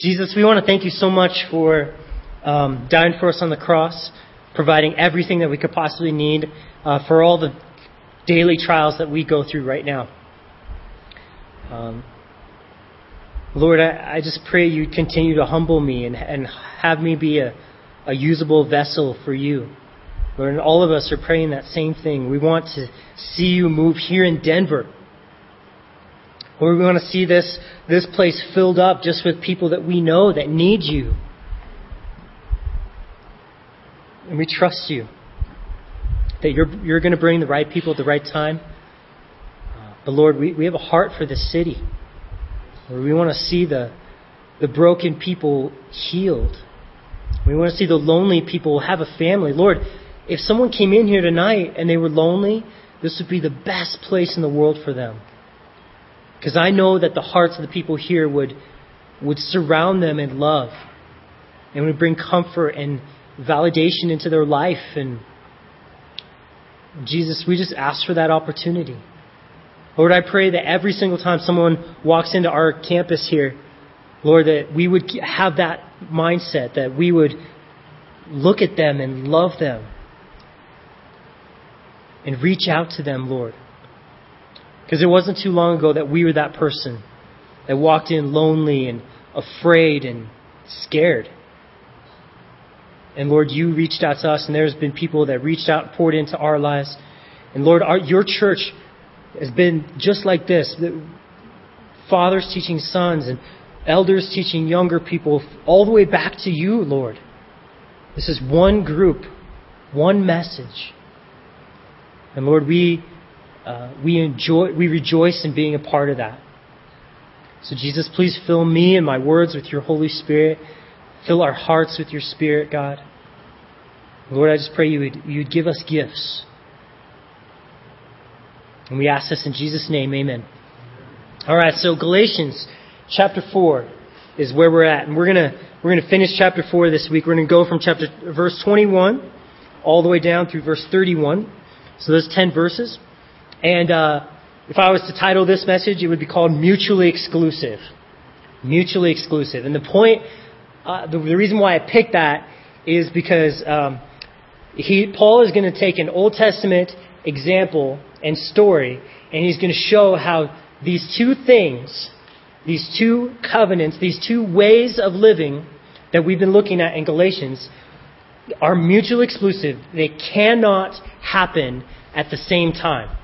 Jesus, we want to thank you so much for um, dying for us on the cross, providing everything that we could possibly need uh, for all the daily trials that we go through right now. Um, Lord, I, I, just pray you continue to humble me and, and have me be a, a usable vessel for you. Lord, and all of us are praying that same thing. We want to see you move here in Denver. We want to see this, this place filled up just with people that we know that need you. And we trust you that you're, you're going to bring the right people at the right time. Uh, but Lord, we, we have a heart for this city. Lord, we want to see the, the broken people healed. We want to see the lonely people have a family. Lord, if someone came in here tonight and they were lonely, this would be the best place in the world for them. Because I know that the hearts of the people here would, would surround them in love and would bring comfort and validation into their life. And Jesus, we just ask for that opportunity. Lord, I pray that every single time someone walks into our campus here, Lord, that we would have that mindset, that we would look at them and love them and reach out to them, Lord. Because it wasn't too long ago that we were that person that walked in lonely and afraid and scared. And Lord, you reached out to us, and there's been people that reached out and poured into our lives. And Lord, our, your church has been just like this fathers teaching sons, and elders teaching younger people, all the way back to you, Lord. This is one group, one message. And Lord, we, uh, we enjoy, we rejoice in being a part of that. So Jesus, please fill me and my words with your Holy Spirit. Fill our hearts with your Spirit, God. Lord, I just pray you would, you would give us gifts. And we ask this in Jesus' name, amen. All right, so Galatians chapter 4 is where we're at. And we're going to we're going to finish chapter 4 this week. We're going to go from chapter verse 21 all the way down through verse 31. So those 10 verses. And uh, if I was to title this message, it would be called Mutually Exclusive. Mutually Exclusive. And the point, uh, the, the, reason why I picked that is because um, he, Paul is going to take an Old Testament example and story, and he's going to show how these two things, these two covenants, these two ways of living that we've been looking at in Galatians are mutually exclusive. They cannot happen at the same time.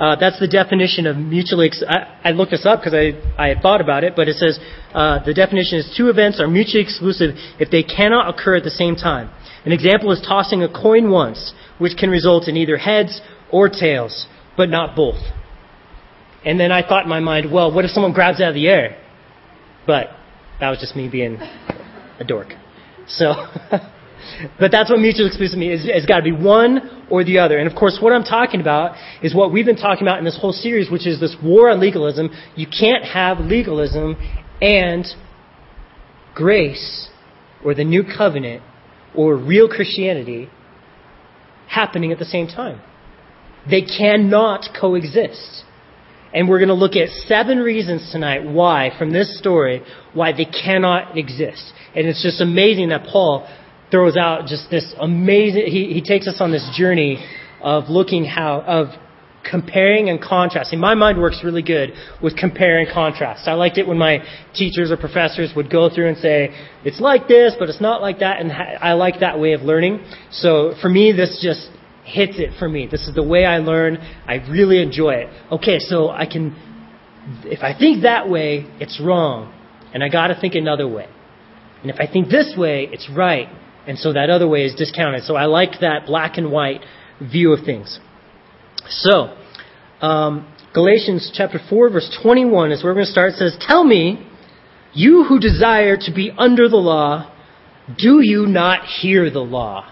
Uh, that's the definition of mutually. Ex- I, I, looked this up because I, I had thought about it, but it says uh, the definition is two events are mutually exclusive if they cannot occur at the same time. An example is tossing a coin once, which can result in either heads or tails, but not both. And then I thought in my mind, well, what if someone grabs out of the air? But that was just me being a dork. So. But that's what mutual exclusive means. It's, it's got to be one or the other. And of course, what I'm talking about is what we've been talking about in this whole series, which is this war on legalism. You can't have legalism and grace or the new covenant or real Christianity happening at the same time. They cannot coexist. And we're going to look at seven reasons tonight why, from this story, why they cannot exist. And it's just amazing that Paul throws out just this amazing, he, he takes us on this journey of looking how, of comparing and contrasting. My mind works really good with compare and contrast. I liked it when my teachers or professors would go through and say, it's like this, but it's not like that, and I like that way of learning. So for me, this just hits it for me. This is the way I learn. I really enjoy it. Okay, so I can, if I think that way, it's wrong, and I gotta think another way. And if I think this way, it's right. And so that other way is discounted. So I like that black and white view of things. So, um, Galatians chapter 4, verse 21 is where we're going to start. It says, Tell me, you who desire to be under the law, do you not hear the law?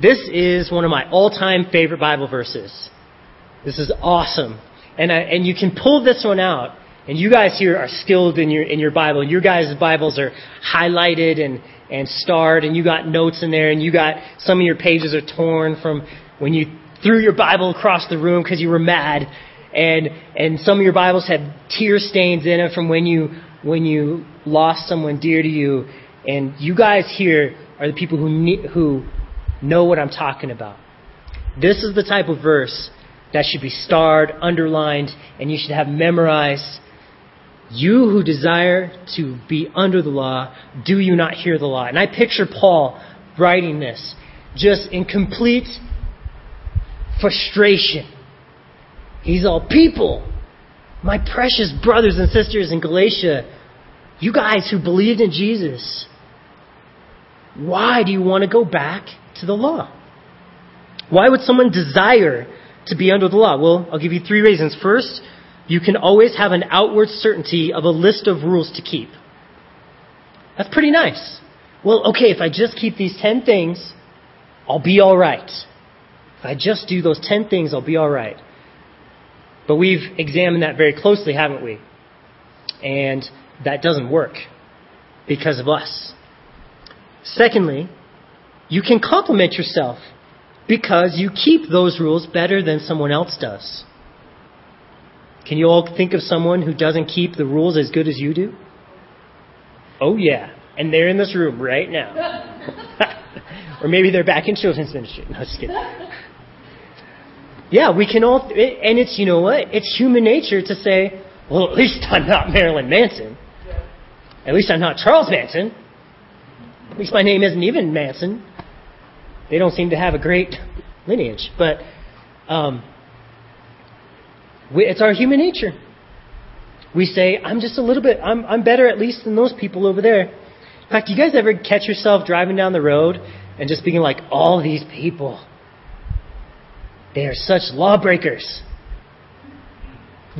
This is one of my all time favorite Bible verses. This is awesome. And, I, and you can pull this one out. And you guys here are skilled in your, in your Bible. Your guys' Bibles are highlighted and, and starred, and you got notes in there, and you got some of your pages are torn from when you threw your Bible across the room because you were mad, and and some of your Bibles have tear stains in it from when you when you lost someone dear to you, and you guys here are the people who ne- who know what I'm talking about. This is the type of verse that should be starred, underlined, and you should have memorized. You who desire to be under the law, do you not hear the law? And I picture Paul writing this just in complete frustration. He's all, people, my precious brothers and sisters in Galatia, you guys who believed in Jesus, why do you want to go back to the law? Why would someone desire to be under the law? Well, I'll give you three reasons. First, you can always have an outward certainty of a list of rules to keep. That's pretty nice. Well, okay, if I just keep these 10 things, I'll be alright. If I just do those 10 things, I'll be alright. But we've examined that very closely, haven't we? And that doesn't work because of us. Secondly, you can compliment yourself because you keep those rules better than someone else does. Can you all think of someone who doesn't keep the rules as good as you do? Oh, yeah. And they're in this room right now. or maybe they're back in children's ministry. No, just kidding. Yeah, we can all, and it's, you know what? It's human nature to say, well, at least I'm not Marilyn Manson. At least I'm not Charles Manson. At least my name isn't even Manson. They don't seem to have a great lineage. But um, we, it's our human nature. We say, I'm just a little bit, I'm, I'm better at least than those people over there. In fact, you guys ever catch yourself driving down the road and just being like, all these people, they are such lawbreakers.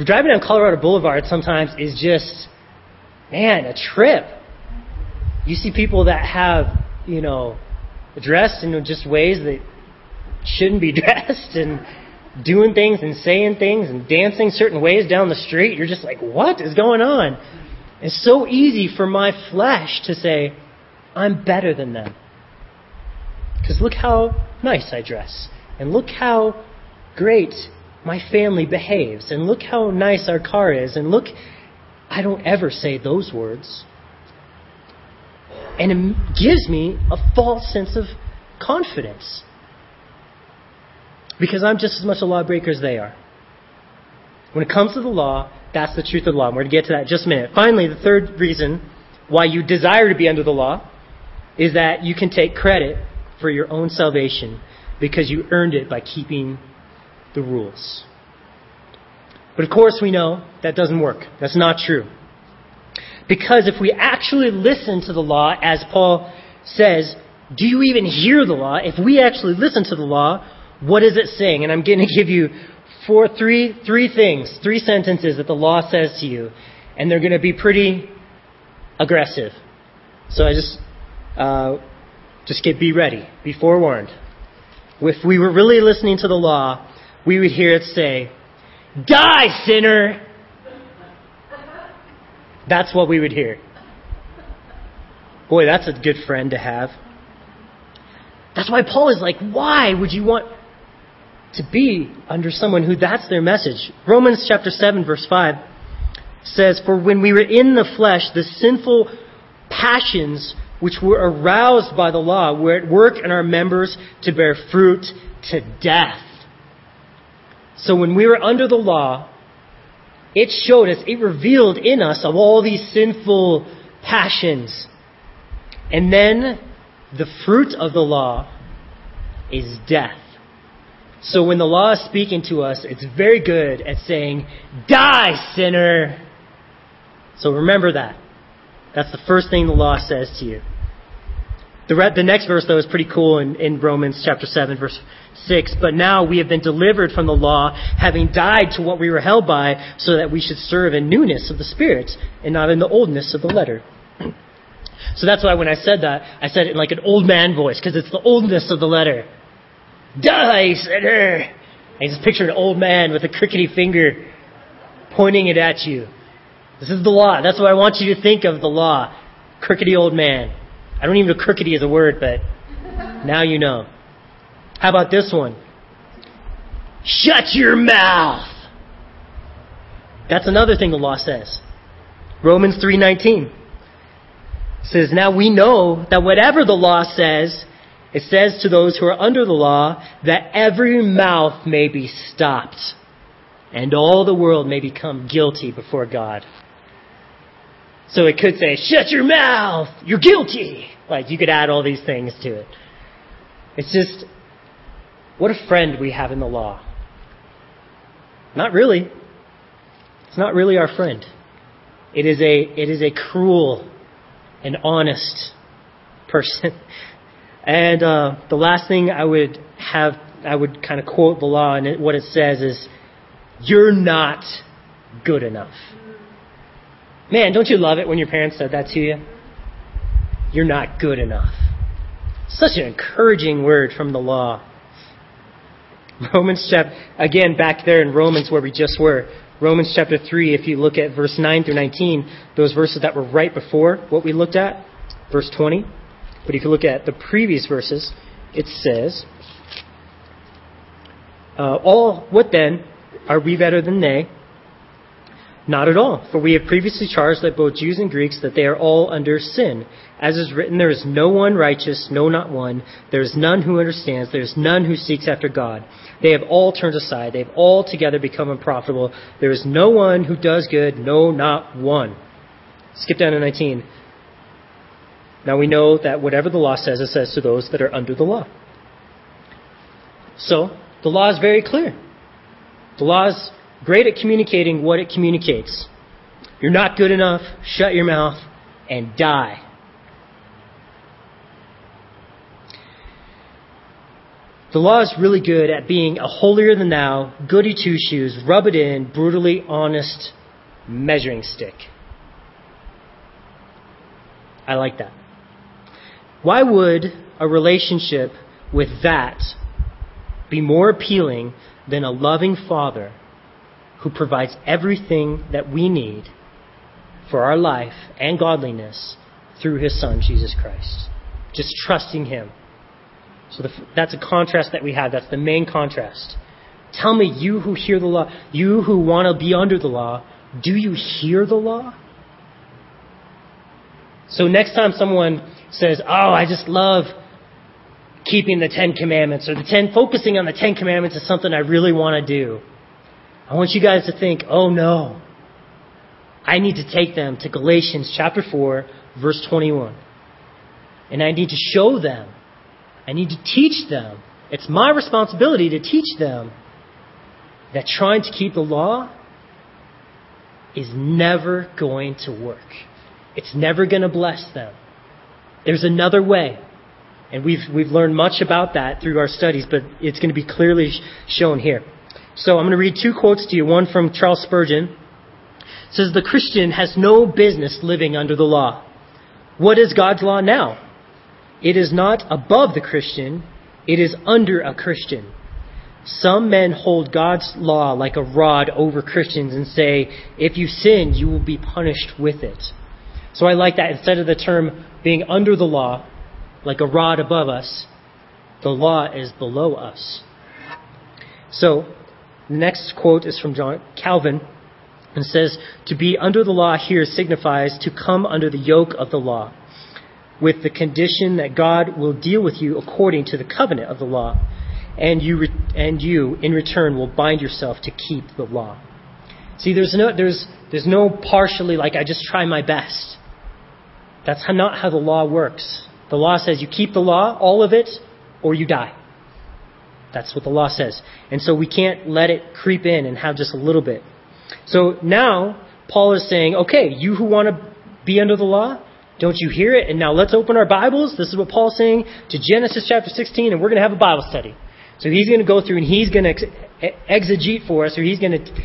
Driving down Colorado Boulevard sometimes is just, man, a trip. You see people that have, you know, dressed in just ways that shouldn't be dressed and doing things and saying things and dancing certain ways down the street. You're just like, what is going on? It's so easy for my flesh to say, I'm better than them. Because look how nice I dress. And look how great my family behaves. And look how nice our car is. And look, I don't ever say those words. And it gives me a false sense of confidence. Because I'm just as much a lawbreaker as they are. When it comes to the law, that's the truth of the law. We're going to get to that in just a minute. Finally, the third reason why you desire to be under the law is that you can take credit for your own salvation because you earned it by keeping the rules. But of course, we know that doesn't work. That's not true. Because if we actually listen to the law, as Paul says, do you even hear the law? If we actually listen to the law, what is it saying? And I'm going to give you four, three, three things, three sentences that the law says to you, and they're going to be pretty aggressive. So I just, uh, just get be ready, be forewarned. If we were really listening to the law, we would hear it say, "Die, sinner." That's what we would hear. Boy, that's a good friend to have. That's why Paul is like, why would you want to be under someone who that's their message? Romans chapter 7 verse 5 says, For when we were in the flesh, the sinful passions which were aroused by the law were at work in our members to bear fruit to death. So when we were under the law, it showed us, it revealed in us of all these sinful passions. And then the fruit of the law is death. So when the law is speaking to us, it's very good at saying, Die, sinner! So remember that. That's the first thing the law says to you. The, re- the next verse, though, is pretty cool in, in Romans chapter 7, verse 6. But now we have been delivered from the law, having died to what we were held by, so that we should serve in newness of the Spirit, and not in the oldness of the letter. so that's why when I said that, I said it in like an old man voice, because it's the oldness of the letter. Die, sinner! I just picture an old man with a crickety finger pointing it at you. This is the law. That's what I want you to think of the law. Crookedy old man. I don't even know crookedy is a word, but now you know. How about this one? Shut your mouth! That's another thing the law says. Romans 3:19 says, "Now we know that whatever the law says, it says to those who are under the law that every mouth may be stopped and all the world may become guilty before God." So it could say, "Shut your mouth. You're guilty." Like you could add all these things to it. It's just what a friend we have in the law. Not really. It's not really our friend. It is a, it is a cruel and honest person. And uh, the last thing I would have, I would kind of quote the law, and it, what it says is, "You're not good enough." Man, don't you love it when your parents said that to you? You're not good enough. Such an encouraging word from the law. Romans chapter, again, back there in Romans where we just were, Romans chapter 3, if you look at verse 9 through 19, those verses that were right before what we looked at, verse 20. But if you look at the previous verses, it says, uh, All, what then? Are we better than they? Not at all, for we have previously charged that both Jews and Greeks that they are all under sin. As is written, there is no one righteous, no not one. There is none who understands, there is none who seeks after God. They have all turned aside, they have all together become unprofitable. There is no one who does good, no not one. Skip down to 19. Now we know that whatever the law says, it says to those that are under the law. So, the law is very clear. The law is great at communicating what it communicates. You're not good enough, shut your mouth, and die. The law is really good at being a holier than thou, goody two shoes, rub it in, brutally honest measuring stick. I like that. Why would a relationship with that be more appealing than a loving father who provides everything that we need for our life and godliness through his son, Jesus Christ. Just trusting him. So the, that's a contrast that we have. That's the main contrast. Tell me, you who hear the law, you who want to be under the law, do you hear the law? So next time someone says, "Oh, I just love keeping the Ten Commandments," or the ten, focusing on the Ten Commandments is something I really want to do. I want you guys to think, oh no, I need to take them to Galatians chapter 4, verse 21. And I need to show them. I need to teach them. It's my responsibility to teach them that trying to keep the law is never going to work. It's never going to bless them. There's another way. And we've, we've learned much about that through our studies, but it's going to be clearly shown here. So I'm going to read two quotes to you. One from Charles Spurgeon. It says, The Christian has no business living under the law. What is God's law now? It is not above the Christian, it is under a Christian. Some men hold God's law like a rod over Christians and say, if you sin, you will be punished with it. So I like that. Instead of the term being under the law, like a rod above us, the law is below us. So the next quote is from John Calvin and says, To be under the law here signifies to come under the yoke of the law, with the condition that God will deal with you according to the covenant of the law, and you, re- and you in return will bind yourself to keep the law. See, there's no, there's, there's no partially like I just try my best. That's not how the law works. The law says you keep the law, all of it, or you die. That's what the law says. And so we can't let it creep in and have just a little bit. So now, Paul is saying, okay, you who want to be under the law, don't you hear it? And now let's open our Bibles. This is what Paul's saying to Genesis chapter 16, and we're going to have a Bible study. So he's going to go through and he's going to exegete for us, or he's going to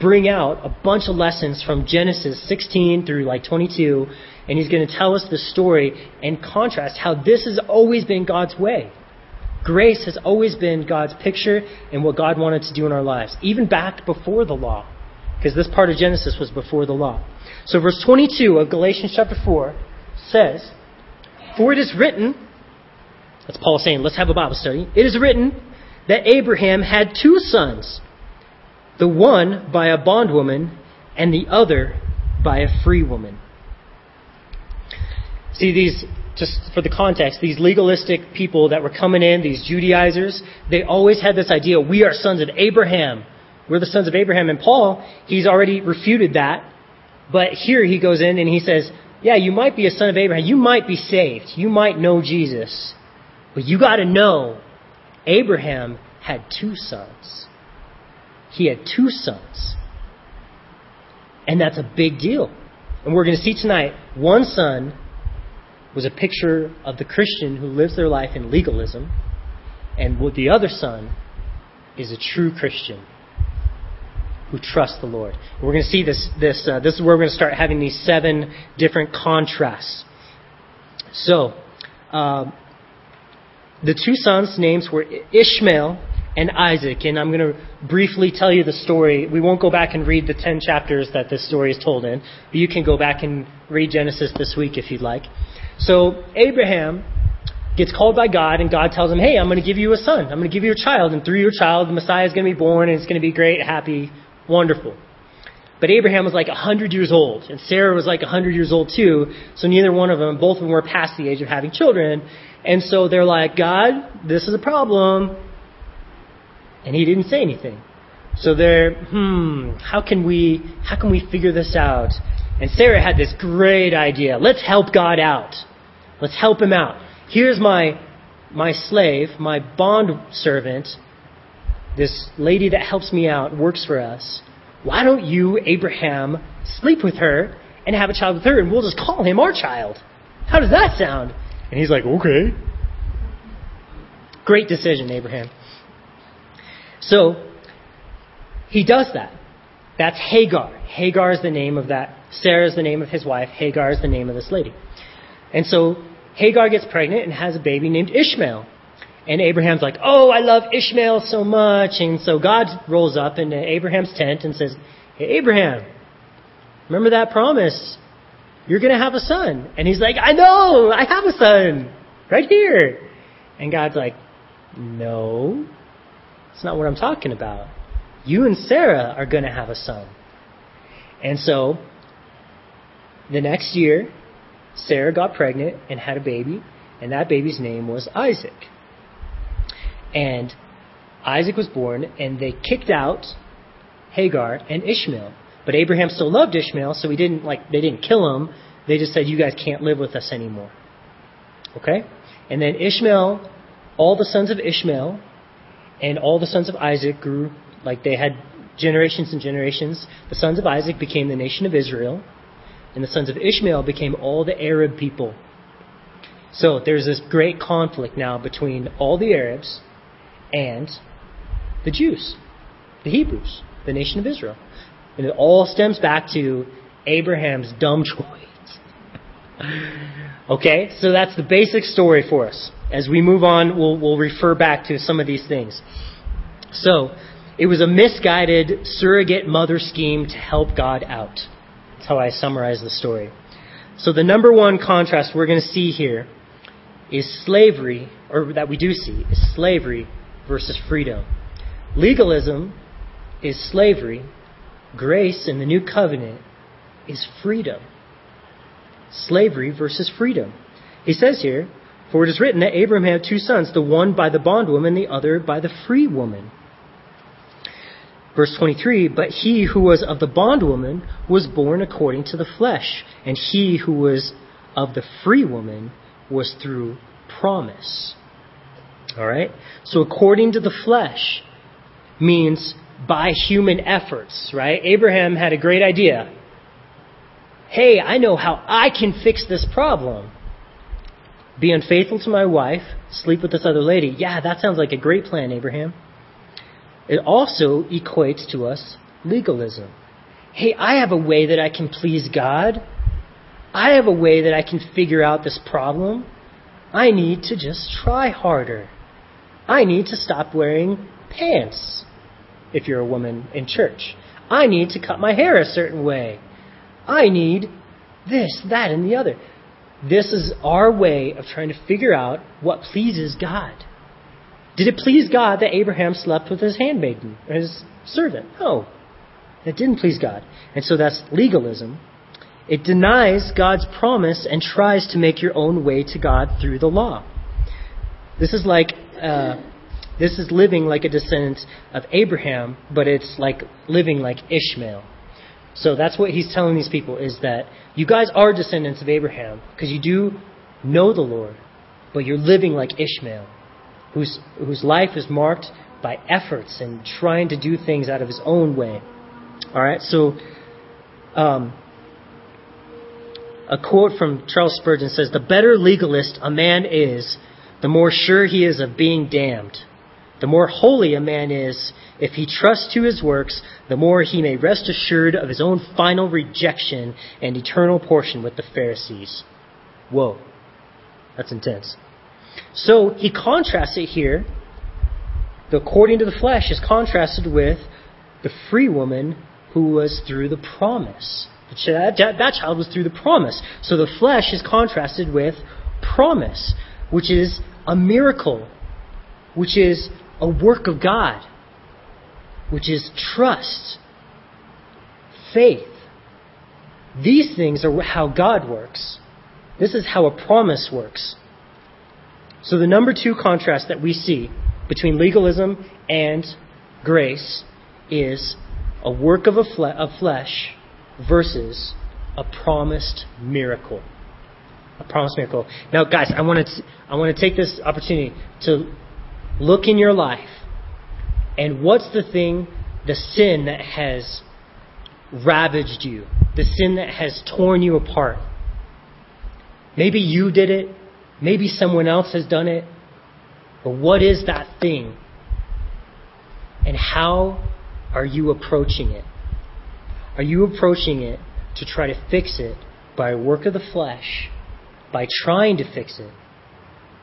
bring out a bunch of lessons from Genesis 16 through like 22, and he's going to tell us the story and contrast how this has always been God's way. Grace has always been God's picture and what God wanted to do in our lives, even back before the law, because this part of Genesis was before the law. So, verse 22 of Galatians chapter 4 says, For it is written, that's Paul saying, let's have a Bible study. It is written that Abraham had two sons, the one by a bondwoman and the other by a free woman. See, these, just for the context, these legalistic people that were coming in, these Judaizers, they always had this idea we are sons of Abraham. We're the sons of Abraham. And Paul, he's already refuted that. But here he goes in and he says, yeah, you might be a son of Abraham. You might be saved. You might know Jesus. But you got to know Abraham had two sons. He had two sons. And that's a big deal. And we're going to see tonight one son was a picture of the Christian who lives their life in legalism, and the other son is a true Christian who trusts the Lord. We're going to see this. This uh, this is where we're going to start having these seven different contrasts. So, uh, the two sons' names were Ishmael and Isaac. And I'm going to briefly tell you the story. We won't go back and read the 10 chapters that this story is told in, but you can go back and read Genesis this week if you'd like. So Abraham gets called by God, and God tells him, Hey, I'm going to give you a son. I'm going to give you a child, and through your child, the Messiah is going to be born, and it's going to be great, happy, wonderful. But Abraham was like 100 years old, and Sarah was like 100 years old too, so neither one of them, both of them were past the age of having children. And so they're like, God, this is a problem. And he didn't say anything. So they're, hmm, how can we, how can we figure this out? And Sarah had this great idea. Let's help God out. Let's help him out. Here's my, my slave, my bond servant, this lady that helps me out, works for us. Why don't you, Abraham, sleep with her and have a child with her, and we'll just call him our child? How does that sound? And he's like, okay. Great decision, Abraham. So, he does that. That's Hagar. Hagar is the name of that. Sarah is the name of his wife. Hagar is the name of this lady. And so, Hagar gets pregnant and has a baby named Ishmael. And Abraham's like, oh, I love Ishmael so much. And so God rolls up into Abraham's tent and says, hey, Abraham, remember that promise? You're going to have a son. And he's like, I know, I have a son right here. And God's like, no, that's not what I'm talking about. You and Sarah are going to have a son. And so, the next year, Sarah got pregnant and had a baby, and that baby's name was Isaac. And Isaac was born, and they kicked out Hagar and Ishmael. But Abraham still loved Ishmael, so he didn't like they didn't kill him. They just said, "You guys can't live with us anymore." Okay, and then Ishmael, all the sons of Ishmael, and all the sons of Isaac grew like they had generations and generations. The sons of Isaac became the nation of Israel, and the sons of Ishmael became all the Arab people. So there's this great conflict now between all the Arabs and the Jews, the Hebrews, the nation of Israel. And it all stems back to Abraham's dumb choice. okay, so that's the basic story for us. As we move on, we'll, we'll refer back to some of these things. So, it was a misguided surrogate mother scheme to help God out. How I summarize the story. So, the number one contrast we're going to see here is slavery, or that we do see, is slavery versus freedom. Legalism is slavery, grace in the new covenant is freedom. Slavery versus freedom. He says here, For it is written that Abraham had two sons, the one by the bondwoman, the other by the free woman. Verse 23 But he who was of the bondwoman was born according to the flesh, and he who was of the free woman was through promise. All right? So according to the flesh means by human efforts, right? Abraham had a great idea. Hey, I know how I can fix this problem. Be unfaithful to my wife, sleep with this other lady. Yeah, that sounds like a great plan, Abraham. It also equates to us legalism. Hey, I have a way that I can please God. I have a way that I can figure out this problem. I need to just try harder. I need to stop wearing pants if you're a woman in church. I need to cut my hair a certain way. I need this, that, and the other. This is our way of trying to figure out what pleases God. Did it please God that Abraham slept with his handmaiden, his servant? No. It didn't please God. And so that's legalism. It denies God's promise and tries to make your own way to God through the law. This is like uh, this is living like a descendant of Abraham, but it's like living like Ishmael. So that's what he's telling these people is that you guys are descendants of Abraham because you do know the Lord, but you're living like Ishmael, whose whose life is marked by efforts and trying to do things out of his own way. All right, so um, a quote from Charles Spurgeon says, "The better legalist a man is, the more sure he is of being damned. The more holy a man is, if he trusts to his works, the more he may rest assured of his own final rejection and eternal portion with the Pharisees." Whoa, that's intense. So he contrasts it here the according to the flesh is contrasted with the free woman who was through the promise. That, child was through the promise. So the flesh is contrasted with promise, which is a miracle, which is a work of God, which is trust, faith. These things are how God works. This is how a promise works. So the number two contrast that we see between legalism and grace is a work of, a fle- of flesh versus a promised miracle. A promised miracle. Now, guys, I want to I want to take this opportunity to look in your life and what's the thing, the sin that has ravaged you, the sin that has torn you apart. Maybe you did it. Maybe someone else has done it. But what is that thing? And how are you approaching it? Are you approaching it to try to fix it by work of the flesh, by trying to fix it,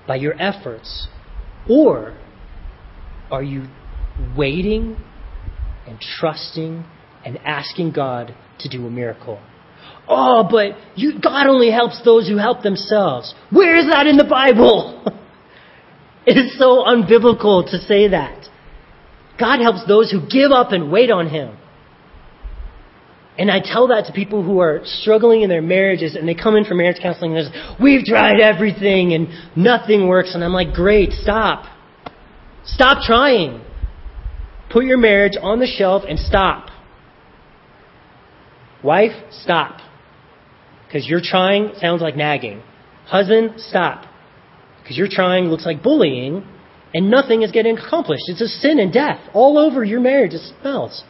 by your efforts? Or are you waiting and trusting and asking God to do a miracle? Oh, but you, God only helps those who help themselves. Where is that in the Bible? It is so unbiblical to say that. God helps those who give up and wait on Him. And I tell that to people who are struggling in their marriages and they come in for marriage counseling and they say, we've tried everything and nothing works. And I'm like, great, stop. Stop trying. Put your marriage on the shelf and stop. Wife, stop. Because you're trying sounds like nagging. Husband, stop. Because you're trying looks like bullying, and nothing is getting accomplished. It's a sin and death all over your marriage. It smells.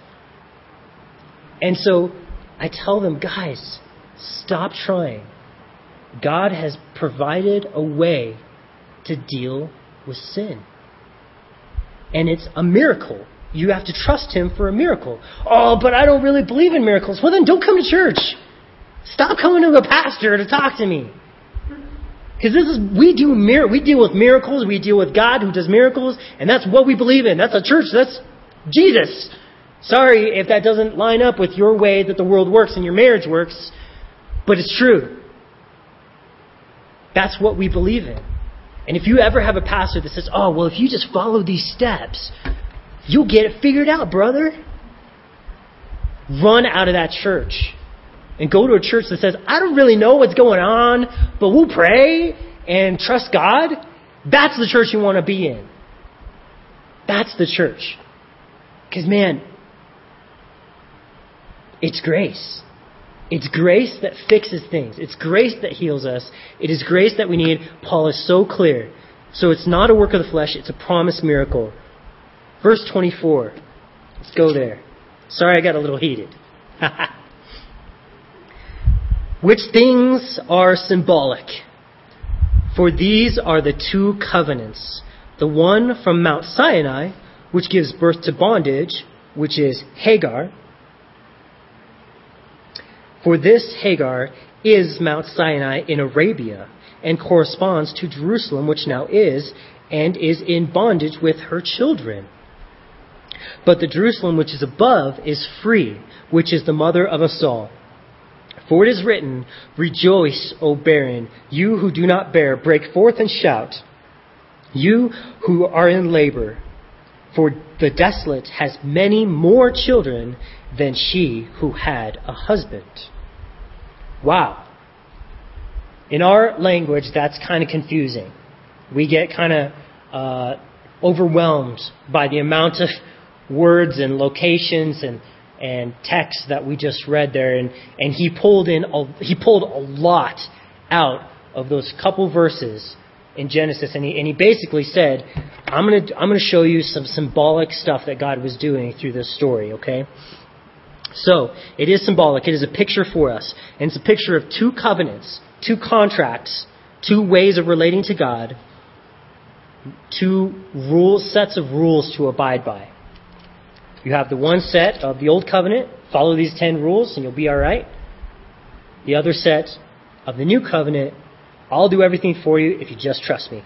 And so I tell them, guys, stop trying. God has provided a way to deal with sin. And it's a miracle. You have to trust Him for a miracle. Oh, but I don't really believe in miracles. Well, then don't come to church. Stop coming to a pastor to talk to me. Because this is, we do mir- we deal with miracles, we deal with God who does miracles, and that's what we believe in. That's a church, that's Jesus. Sorry if that doesn't line up with your way that the world works and your marriage works, but it's true. That's what we believe in. And if you ever have a pastor that says, oh, well, if you just follow these steps, you'll get it figured out, brother. Run out of that church and go to a church that says, I don't really know what's going on, but we'll pray and trust God, that's the church you want to be in. That's the church. Because, man, it's grace. It's grace that fixes things. It's grace that heals us. It is grace that we need. Paul is so clear. So it's not a work of the flesh, it's a promised miracle. Verse 24. Let's go there. Sorry, I got a little heated. which things are symbolic. For these are the two covenants the one from Mount Sinai, which gives birth to bondage, which is Hagar. For this Hagar is Mount Sinai in Arabia and corresponds to Jerusalem, which now is, and is in bondage with her children. But the Jerusalem which is above is free, which is the mother of us all. For it is written, Rejoice, O barren, you who do not bear, break forth and shout, you who are in labor. For the desolate has many more children than she who had a husband. Wow. In our language, that's kind of confusing. We get kind of uh, overwhelmed by the amount of words and locations and and texts that we just read there, and, and he pulled in a, he pulled a lot out of those couple verses in Genesis, and he and he basically said, "I'm gonna I'm gonna show you some symbolic stuff that God was doing through this story." Okay, so it is symbolic. It is a picture for us, and it's a picture of two covenants, two contracts, two ways of relating to God, two rules, sets of rules to abide by. You have the one set of the Old Covenant, follow these ten rules and you'll be alright. The other set of the New Covenant, I'll do everything for you if you just trust me.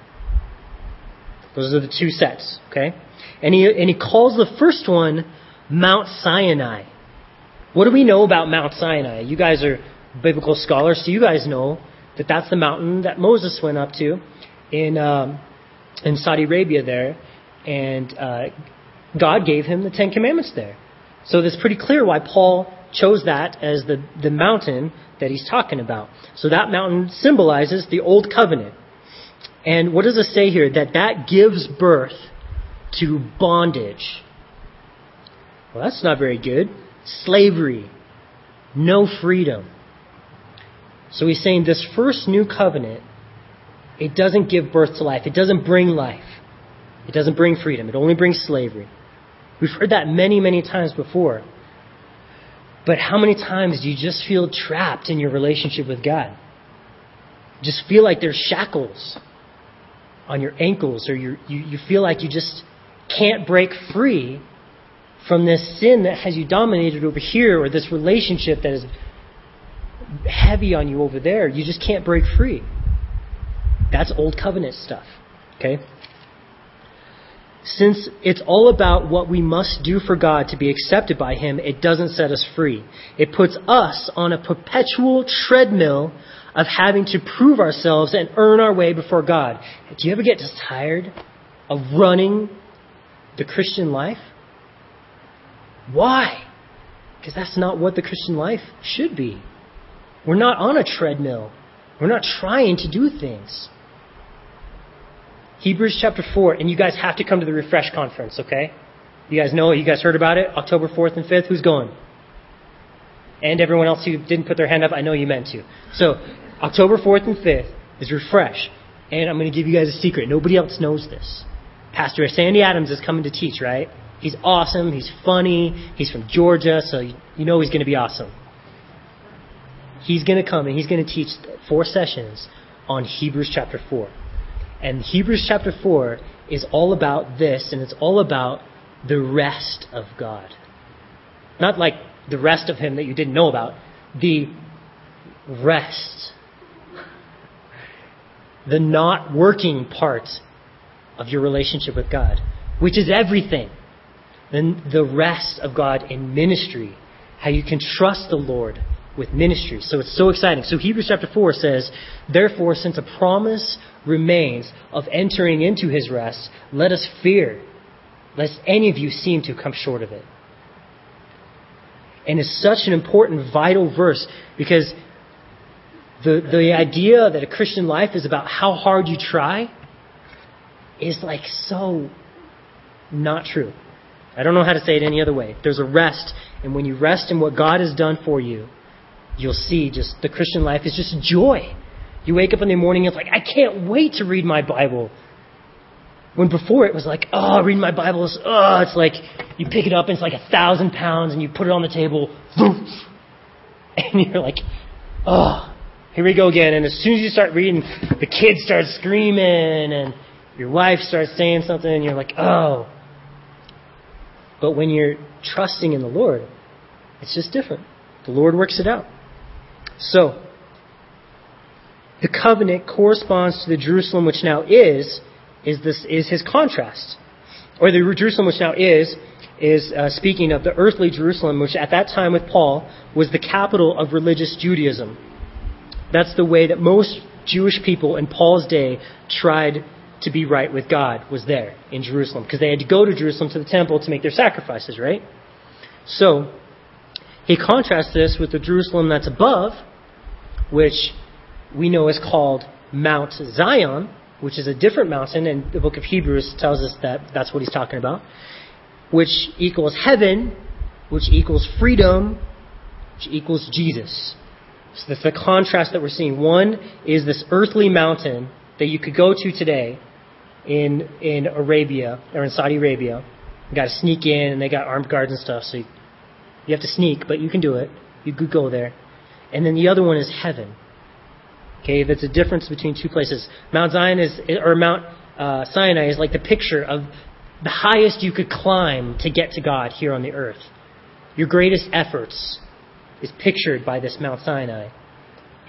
Those are the two sets, okay? And he, and he calls the first one Mount Sinai. What do we know about Mount Sinai? You guys are biblical scholars, so you guys know that that's the mountain that Moses went up to in, um, in Saudi Arabia there. And uh, God gave him the Ten Commandments there. So it's pretty clear why Paul chose that as the, the mountain that he's talking about. So that mountain symbolizes the Old Covenant. And what does it say here? That that gives birth to bondage. Well, that's not very good. Slavery. No freedom. So he's saying this first new covenant, it doesn't give birth to life. It doesn't bring life. It doesn't bring freedom. It only brings slavery. We've heard that many, many times before. But how many times do you just feel trapped in your relationship with God? Just feel like there's shackles on your ankles, or you you feel like you just can't break free from this sin that has you dominated over here, or this relationship that is heavy on you over there. You just can't break free. That's old covenant stuff. Okay? Since it's all about what we must do for God to be accepted by Him, it doesn't set us free. It puts us on a perpetual treadmill of having to prove ourselves and earn our way before God. Do you ever get just tired of running the Christian life? Why? Because that's not what the Christian life should be. We're not on a treadmill. We're not trying to do things. Hebrews chapter 4, and you guys have to come to the Refresh Conference, okay? You guys know, you guys heard about it? October 4th and 5th? Who's going? And everyone else who didn't put their hand up, I know you meant to. So, October 4th and 5th is Refresh. And I'm going to give you guys a secret. Nobody else knows this. Pastor Sandy Adams is coming to teach, right? He's awesome. He's funny. He's from Georgia, so you know he's going to be awesome. He's going to come and he's going to teach four sessions on Hebrews chapter 4. And Hebrews chapter 4 is all about this, and it's all about the rest of God. Not like the rest of Him that you didn't know about, the rest. The not working part of your relationship with God, which is everything. Then the rest of God in ministry, how you can trust the Lord with ministry. So it's so exciting. So Hebrews chapter 4 says, Therefore, since a promise remains of entering into his rest, let us fear, lest any of you seem to come short of it. And it's such an important, vital verse because the, the idea that a Christian life is about how hard you try is like so not true. I don't know how to say it any other way. There's a rest, and when you rest in what God has done for you, you'll see just the Christian life is just joy. You wake up in the morning, and it's like, I can't wait to read my Bible. When before it was like, oh, reading my Bible is, oh, it's like you pick it up and it's like a thousand pounds and you put it on the table, and you're like, oh, here we go again. And as soon as you start reading, the kids start screaming and your wife starts saying something and you're like, oh. But when you're trusting in the Lord, it's just different. The Lord works it out. So, the covenant corresponds to the Jerusalem which now is, is, this, is his contrast. Or the Jerusalem which now is, is uh, speaking of the earthly Jerusalem, which at that time with Paul was the capital of religious Judaism. That's the way that most Jewish people in Paul's day tried to be right with God, was there in Jerusalem. Because they had to go to Jerusalem to the temple to make their sacrifices, right? So, he contrasts this with the Jerusalem that's above, which we know is called Mount Zion, which is a different mountain, and the book of Hebrews tells us that that's what he's talking about, which equals heaven, which equals freedom, which equals Jesus. So that's the contrast that we're seeing. One is this earthly mountain that you could go to today in in Arabia or in Saudi Arabia. You got to sneak in, and they got armed guards and stuff. So you, you have to sneak, but you can do it. You could go there. And then the other one is heaven. Okay, that's a difference between two places. Mount Zion is, or Mount uh, Sinai is like the picture of the highest you could climb to get to God here on the earth. Your greatest efforts is pictured by this Mount Sinai.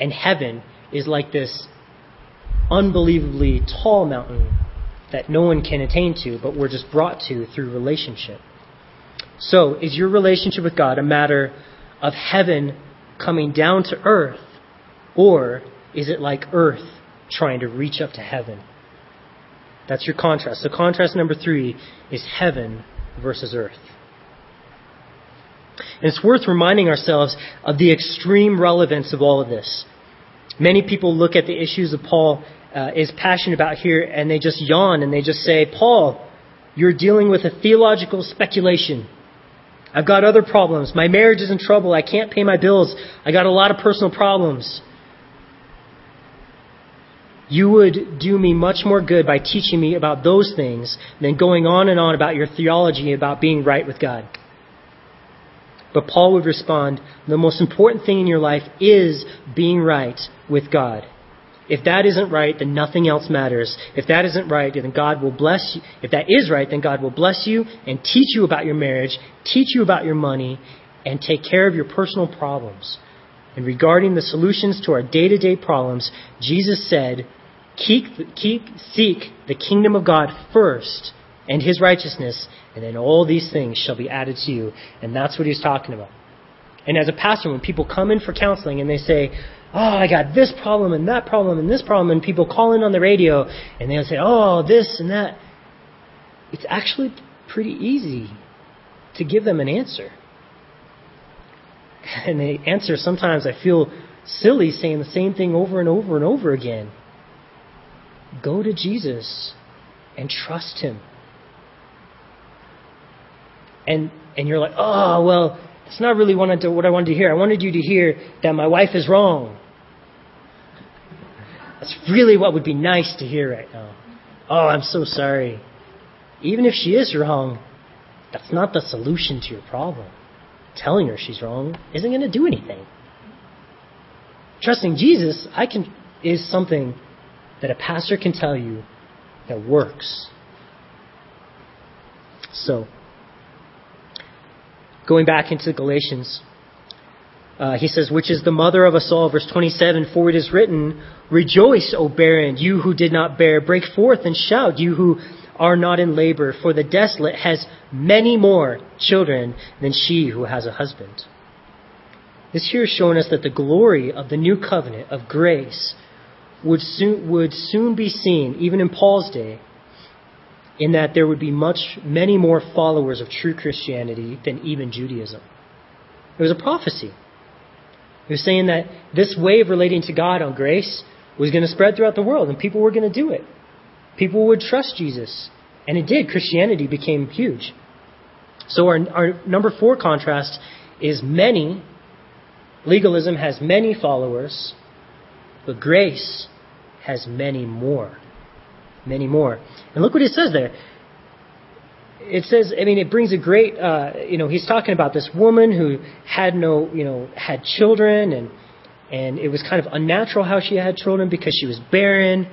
And heaven is like this unbelievably tall mountain that no one can attain to, but we're just brought to through relationship. So, is your relationship with God a matter of heaven coming down to earth, or is it like earth trying to reach up to heaven? That's your contrast. So, contrast number three is heaven versus earth. And it's worth reminding ourselves of the extreme relevance of all of this. Many people look at the issues that Paul uh, is passionate about here and they just yawn and they just say, Paul, you're dealing with a theological speculation. I've got other problems. My marriage is in trouble. I can't pay my bills. I got a lot of personal problems. You would do me much more good by teaching me about those things than going on and on about your theology about being right with God. But Paul would respond, the most important thing in your life is being right with God. If that isn't right, then nothing else matters. If that isn't right, then God will bless you. If that is right, then God will bless you and teach you about your marriage, teach you about your money, and take care of your personal problems. And regarding the solutions to our day to day problems, Jesus said, keep, keep, seek the kingdom of God first and his righteousness, and then all these things shall be added to you. And that's what he's talking about. And as a pastor, when people come in for counseling and they say, Oh, I got this problem and that problem and this problem, and people call in on the radio and they'll say, Oh, this and that, it's actually pretty easy to give them an answer. And the answer sometimes I feel silly saying the same thing over and over and over again. Go to Jesus and trust Him. And, and you're like, oh, well, that's not really what I wanted to hear. I wanted you to hear that my wife is wrong. That's really what would be nice to hear right now. Oh, I'm so sorry. Even if she is wrong, that's not the solution to your problem. Telling her she's wrong isn't going to do anything. Trusting Jesus, I can, is something that a pastor can tell you that works. So, going back into Galatians, uh, he says, which is the mother of us all. Verse 27, for it is written, Rejoice, O barren, you who did not bear. Break forth and shout, you who are not in labor. For the desolate has many more children than she who has a husband. This here is showing us that the glory of the new covenant of grace would soon, would soon be seen, even in Paul's day, in that there would be much, many more followers of true Christianity than even Judaism. It was a prophecy. It was saying that this way of relating to God on grace was going to spread throughout the world, and people were going to do it. People would trust Jesus. And it did. Christianity became huge. So our, our number four contrast is many. Legalism has many followers, but grace has many more. Many more. And look what it says there it says, I mean, it brings a great, uh, you know, he's talking about this woman who had no, you know, had children and, and it was kind of unnatural how she had children because she was barren.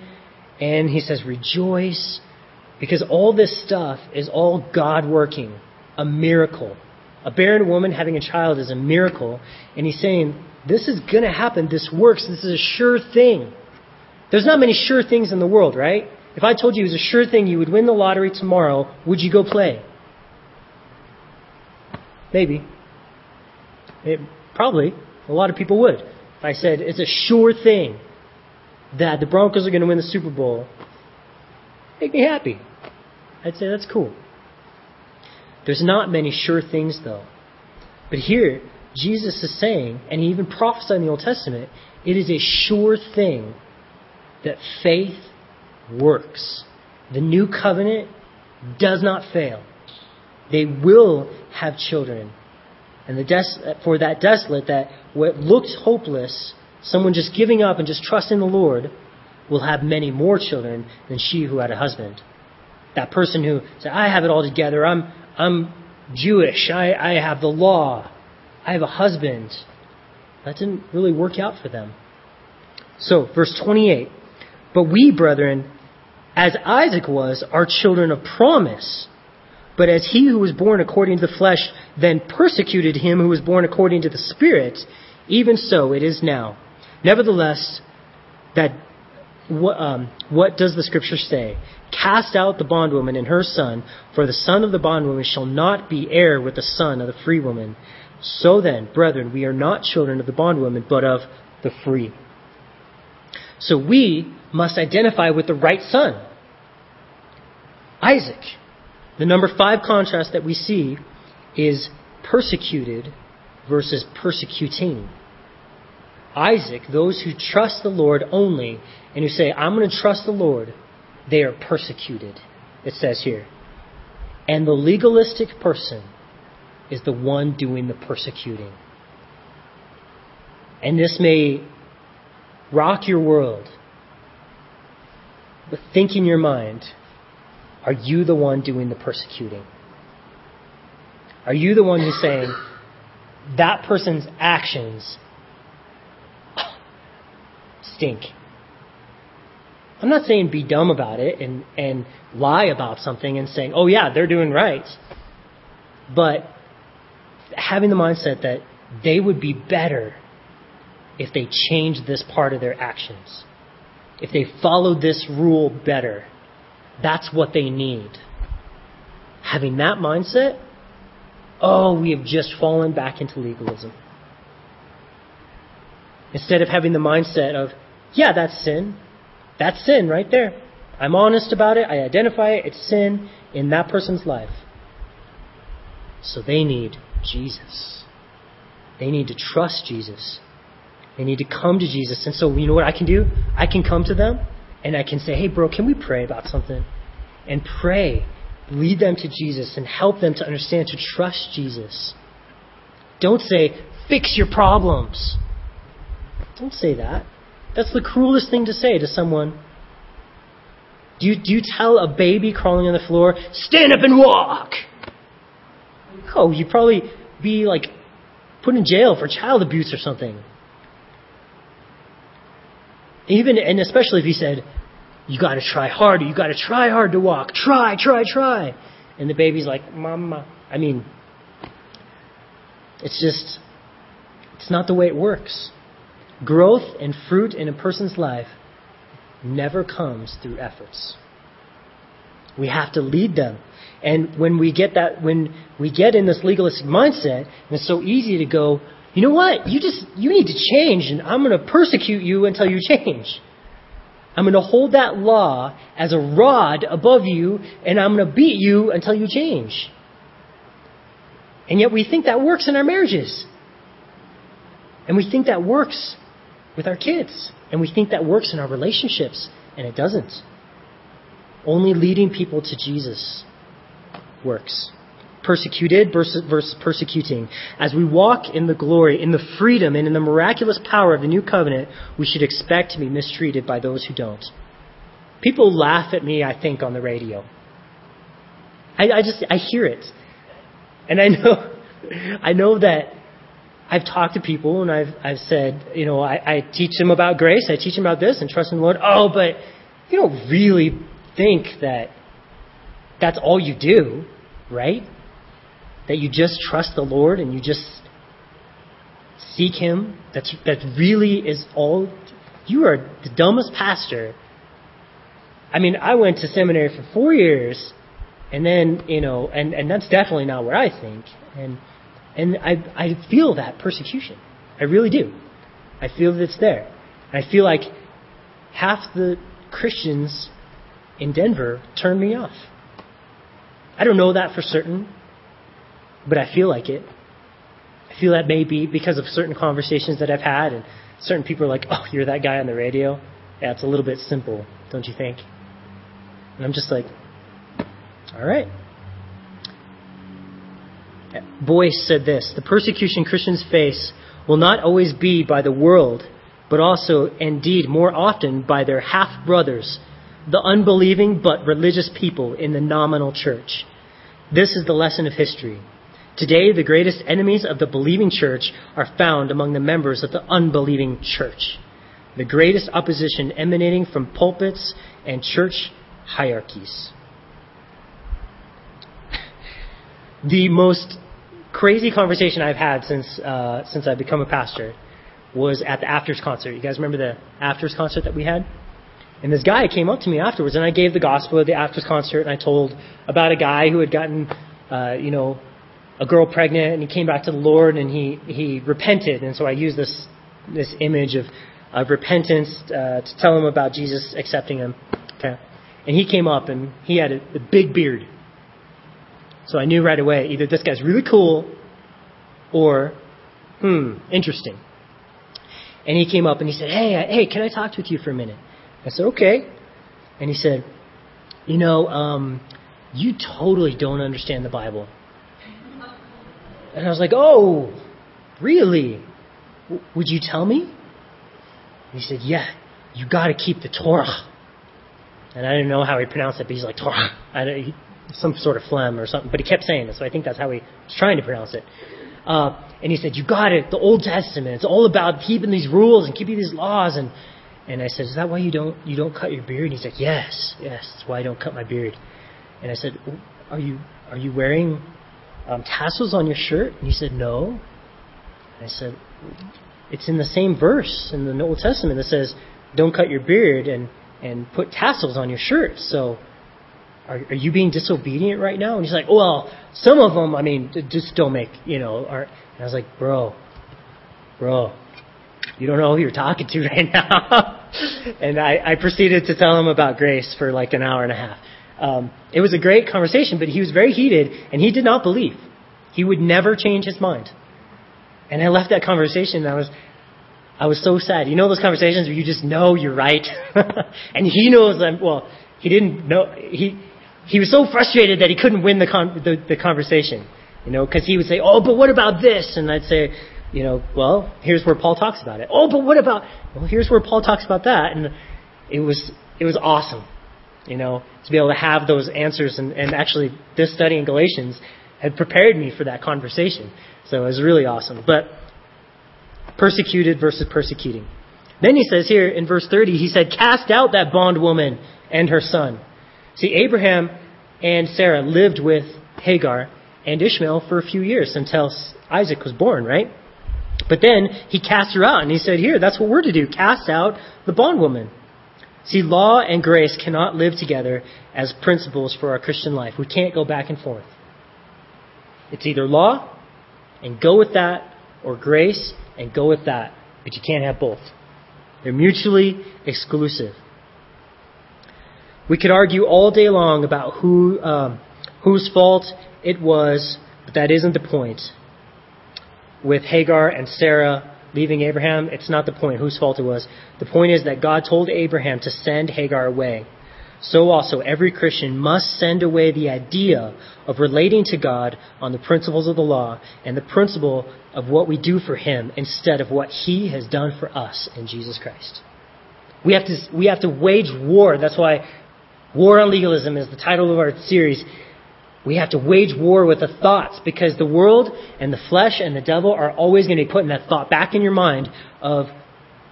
And he says, rejoice because all this stuff is all God working, a miracle. A barren woman having a child is a miracle. And he's saying, this is going to happen. This works. This is a sure thing. There's not many sure things in the world, right? If I told you it was a sure thing you would win the lottery tomorrow, would you go play? Maybe. It, probably. A lot of people would. If I said it's a sure thing that the Broncos are going to win the Super Bowl, make me happy. I'd say that's cool. There's not many sure things, though. But here, Jesus is saying, and he even prophesied in the Old Testament, it is a sure thing that faith works. The new covenant does not fail. They will have children. And the des- for that desolate, that what looked hopeless, someone just giving up and just trusting the Lord, will have many more children than she who had a husband. That person who said, I have it all together, I'm, I'm Jewish, I, I have the law, I have a husband. That didn't really work out for them. So, verse 28. But we, brethren, as Isaac was, are children of promise. But as he who was born according to the flesh then persecuted him who was born according to the Spirit, even so it is now. Nevertheless, that what, um, what does the Scripture say? Cast out the bondwoman and her son, for the son of the bondwoman shall not be heir with the son of the free woman. So then, brethren, we are not children of the bondwoman, but of the free. So we must identify with the right son, Isaac. The number five contrast that we see is persecuted versus persecuting. Isaac, those who trust the Lord only and who say, I'm going to trust the Lord, they are persecuted, it says here. And the legalistic person is the one doing the persecuting. And this may rock your world, but think in your mind are you the one doing the persecuting? Are you the one who's saying that person's actions stink? I'm not saying be dumb about it and, and lie about something and saying, oh yeah, they're doing right. But having the mindset that they would be better if they changed this part of their actions. If they followed this rule better. That's what they need. Having that mindset, oh, we have just fallen back into legalism. Instead of having the mindset of, yeah, that's sin. That's sin right there. I'm honest about it. I identify it. It's sin in that person's life. So they need Jesus. They need to trust Jesus. They need to come to Jesus. And so, you know what I can do? I can come to them and I can say, hey, bro, can we pray about something? And pray. Lead them to Jesus and help them to understand to trust Jesus. Don't say, fix your problems. Don't say that. That's the cruelest thing to say to someone. Do you, do you tell a baby crawling on the floor, stand up and walk? Oh, you'd probably be like put in jail for child abuse or something. Even, and especially if he said, you gotta try harder, you gotta try hard to walk, try, try, try. And the baby's like, mama. I mean, it's just, it's not the way it works. Growth and fruit in a person's life never comes through efforts. We have to lead them. And when we get that, when we get in this legalistic mindset, it's so easy to go, you know what? You just, you need to change and I'm going to persecute you until you change. I'm going to hold that law as a rod above you and I'm going to beat you until you change. And yet we think that works in our marriages. And we think that works with our kids. And we think that works in our relationships. And it doesn't. Only leading people to Jesus works persecuted versus, persecuting. As we walk in the glory, in the freedom, and in the miraculous power of the new covenant, we should expect to be mistreated by those who don't. People laugh at me, I think, on the radio. I, I just, I hear it. And I know, I know that I've talked to people and I've, I've said, you know, I, I teach them about grace, I teach them about this and trust in the Lord. Oh, but you don't really think that that's all you do, right? That you just trust the Lord and you just seek Him, that's, that really is all. You are the dumbest pastor. I mean, I went to seminary for four years, and then, you know, and, and that's definitely not what I think. And, and I, I feel that persecution. I really do. I feel that it's there. I feel like half the Christians in Denver turn me off. I don't know that for certain but I feel like it. I feel that maybe because of certain conversations that I've had and certain people are like, oh, you're that guy on the radio? Yeah, it's a little bit simple, don't you think? And I'm just like, all right. Boice said this The persecution Christians face will not always be by the world, but also, indeed, more often by their half brothers, the unbelieving but religious people in the nominal church. This is the lesson of history. Today, the greatest enemies of the believing church are found among the members of the unbelieving church. The greatest opposition emanating from pulpits and church hierarchies. The most crazy conversation I've had since uh, since I've become a pastor was at the Afters concert. You guys remember the Afters concert that we had? And this guy came up to me afterwards, and I gave the gospel at the Afters concert, and I told about a guy who had gotten, uh, you know, a girl pregnant, and he came back to the Lord, and he he repented, and so I used this this image of of repentance uh, to tell him about Jesus accepting him. Okay, and he came up, and he had a, a big beard. So I knew right away either this guy's really cool or, hmm, interesting. And he came up and he said, Hey, hey, can I talk with you for a minute? I said, Okay. And he said, You know, um, you totally don't understand the Bible. And I was like, Oh, really? Would you tell me? And he said, Yeah, you got to keep the Torah. And I didn't know how he pronounced it, but he's like, Torah. He, some sort of phlegm or something, but he kept saying it, so I think that's how he was trying to pronounce it. Uh, and he said, "You got it. The Old Testament. It's all about keeping these rules and keeping these laws." And and I said, "Is that why you don't you don't cut your beard?" And he's like, "Yes, yes. That's why I don't cut my beard." And I said, "Are you are you wearing um, tassels on your shirt?" And he said, "No." And I said, "It's in the same verse in the Old Testament that says, don't cut your beard and and put tassels on your shirt." So are, are you being disobedient right now? And he's like, well, some of them, I mean, just don't make, you know, are, and I was like, bro, bro, you don't know who you're talking to right now. and I, I proceeded to tell him about grace for like an hour and a half. Um, it was a great conversation, but he was very heated and he did not believe. He would never change his mind. And I left that conversation and I was, I was so sad. You know those conversations where you just know you're right? and he knows I'm, well, he didn't know, he, he was so frustrated that he couldn't win the, con- the, the conversation, you know, because he would say, "Oh, but what about this?" And I'd say, you know, well, here's where Paul talks about it. Oh, but what about? Well, here's where Paul talks about that, and it was it was awesome, you know, to be able to have those answers, and, and actually this study in Galatians had prepared me for that conversation, so it was really awesome. But persecuted versus persecuting. Then he says here in verse 30, he said, "Cast out that bondwoman and her son." See, Abraham and Sarah lived with Hagar and Ishmael for a few years until Isaac was born, right? But then he cast her out and he said, Here, that's what we're to do cast out the bondwoman. See, law and grace cannot live together as principles for our Christian life. We can't go back and forth. It's either law and go with that, or grace and go with that. But you can't have both. They're mutually exclusive. We could argue all day long about who, um, whose fault it was, but that isn't the point. With Hagar and Sarah leaving Abraham, it's not the point whose fault it was. The point is that God told Abraham to send Hagar away. So also, every Christian must send away the idea of relating to God on the principles of the law and the principle of what we do for Him instead of what He has done for us in Jesus Christ. We have to, we have to wage war. That's why War on Legalism is the title of our series. We have to wage war with the thoughts because the world and the flesh and the devil are always going to be putting that thought back in your mind of,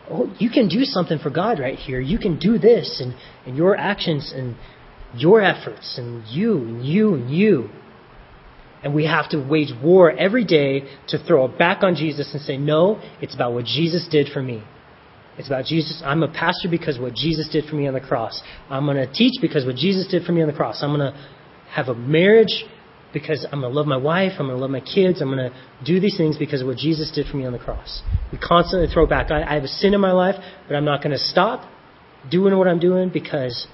oh, you can do something for God right here. You can do this and, and your actions and your efforts and you and you and you. And we have to wage war every day to throw it back on Jesus and say, no, it's about what Jesus did for me. It's about Jesus. I'm a pastor because what Jesus did for me on the cross. I'm going to teach because what Jesus did for me on the cross. I'm going to have a marriage because I'm going to love my wife. I'm going to love my kids. I'm going to do these things because of what Jesus did for me on the cross. We constantly throw back. I, I have a sin in my life, but I'm not going to stop doing what I'm doing because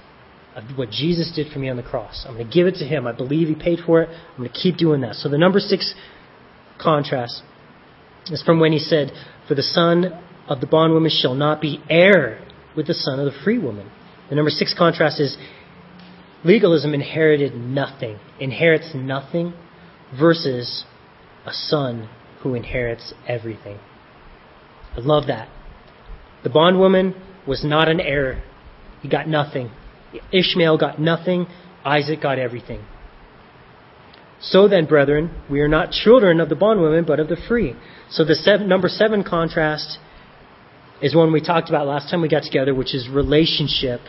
of what Jesus did for me on the cross. I'm going to give it to Him. I believe He paid for it. I'm going to keep doing that. So the number six contrast is from when He said, For the Son of the bondwoman shall not be heir with the son of the free woman. The number six contrast is legalism inherited nothing, inherits nothing, versus a son who inherits everything. I love that. The bondwoman was not an heir. He got nothing. Ishmael got nothing. Isaac got everything. So then, brethren, we are not children of the bondwoman, but of the free. So the seven, number seven contrast is one we talked about last time we got together, which is relationship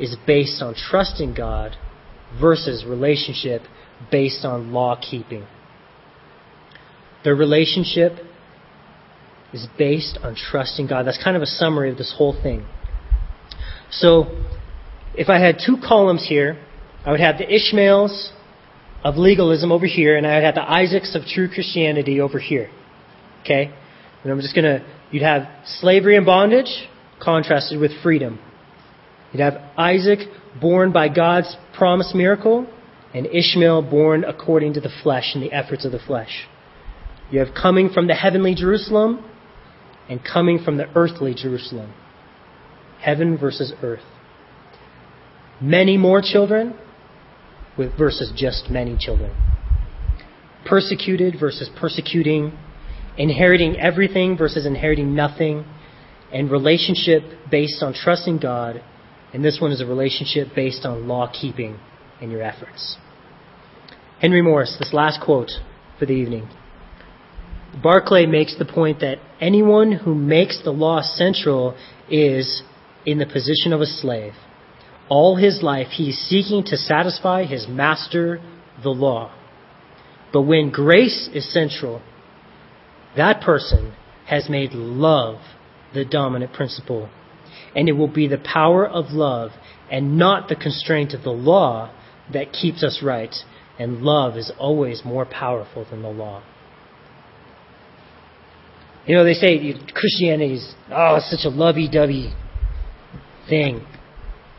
is based on trusting God versus relationship based on law keeping. The relationship is based on trusting God. That's kind of a summary of this whole thing. So, if I had two columns here, I would have the Ishmaels of legalism over here, and I would have the Isaacs of true Christianity over here. Okay? And I'm just going to, you'd have slavery and bondage contrasted with freedom. You'd have Isaac born by God's promised miracle, and Ishmael born according to the flesh and the efforts of the flesh. You have coming from the heavenly Jerusalem and coming from the earthly Jerusalem. Heaven versus earth. Many more children with versus just many children. Persecuted versus persecuting. Inheriting everything versus inheriting nothing. And relationship based on trusting God. And this one is a relationship based on law keeping and your efforts. Henry Morris, this last quote for the evening. Barclay makes the point that anyone who makes the law central is in the position of a slave. All his life he is seeking to satisfy his master, the law. But when grace is central, that person has made love the dominant principle. And it will be the power of love and not the constraint of the law that keeps us right. And love is always more powerful than the law. You know, they say Christianity is, oh, it's such a lovey dovey thing.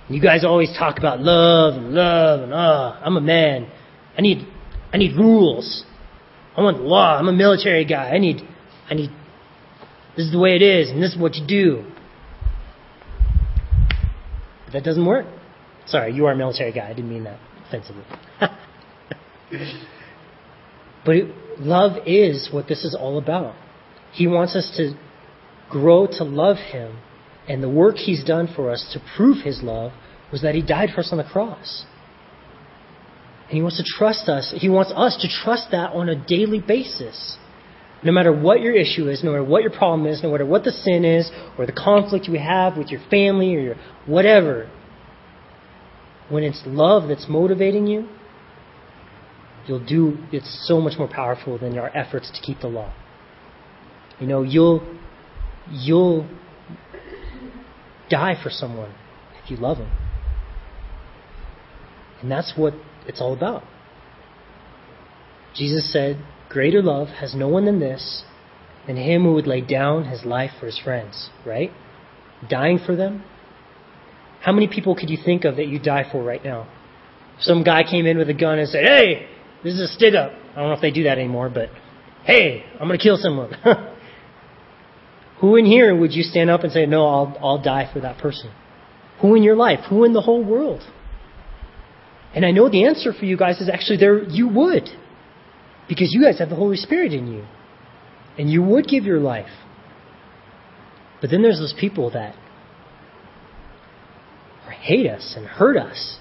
You guys always talk about love and love and, oh, I'm a man. I need, I need rules. I want law. I'm a military guy. I need, I need, this is the way it is and this is what you do. That doesn't work. Sorry, you are a military guy. I didn't mean that offensively. but it, love is what this is all about. He wants us to grow to love Him. And the work He's done for us to prove His love was that He died for us on the cross. And He wants to trust us. He wants us to trust that on a daily basis. No matter what your issue is, no matter what your problem is, no matter what the sin is, or the conflict you have with your family or your whatever, when it's love that's motivating you, you'll do it's so much more powerful than our efforts to keep the law. You know, you'll you'll die for someone if you love them. And that's what it's all about. Jesus said, Greater love has no one than this, than him who would lay down his life for his friends, right? Dying for them. How many people could you think of that you die for right now? Some guy came in with a gun and said, Hey, this is a stick up. I don't know if they do that anymore, but hey, I'm going to kill someone. Who in here would you stand up and say, No, I'll, I'll die for that person? Who in your life? Who in the whole world? And I know the answer for you guys is actually there, you would. Because you guys have the Holy Spirit in you. And you would give your life. But then there's those people that hate us and hurt us.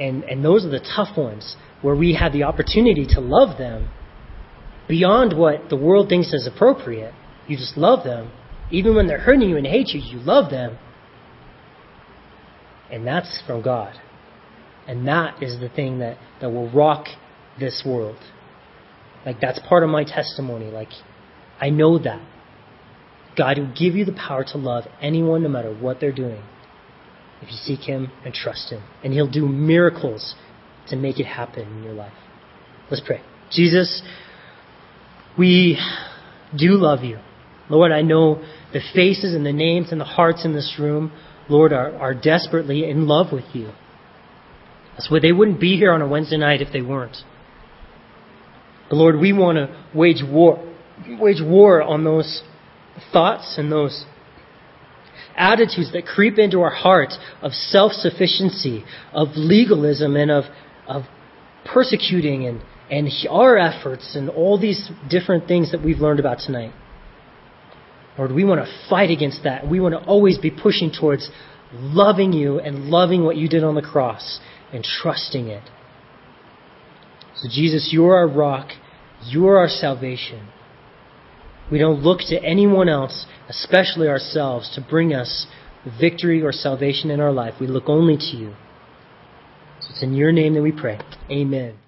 And, and those are the tough ones where we have the opportunity to love them beyond what the world thinks is appropriate you just love them. Even when they're hurting you and hate you, you love them. And that's from God. And that is the thing that, that will rock this world. Like, that's part of my testimony. Like, I know that. God will give you the power to love anyone no matter what they're doing if you seek Him and trust Him. And He'll do miracles to make it happen in your life. Let's pray. Jesus, we do love you. Lord, I know the faces and the names and the hearts in this room, Lord, are, are desperately in love with you. That's why they wouldn't be here on a Wednesday night if they weren't. But Lord, we want to wage war, wage war on those thoughts and those attitudes that creep into our heart of self sufficiency, of legalism, and of, of persecuting and, and our efforts and all these different things that we've learned about tonight. Lord, we want to fight against that. We want to always be pushing towards loving you and loving what you did on the cross and trusting it. So, Jesus, you're our rock. You're our salvation. We don't look to anyone else, especially ourselves, to bring us victory or salvation in our life. We look only to you. So it's in your name that we pray. Amen.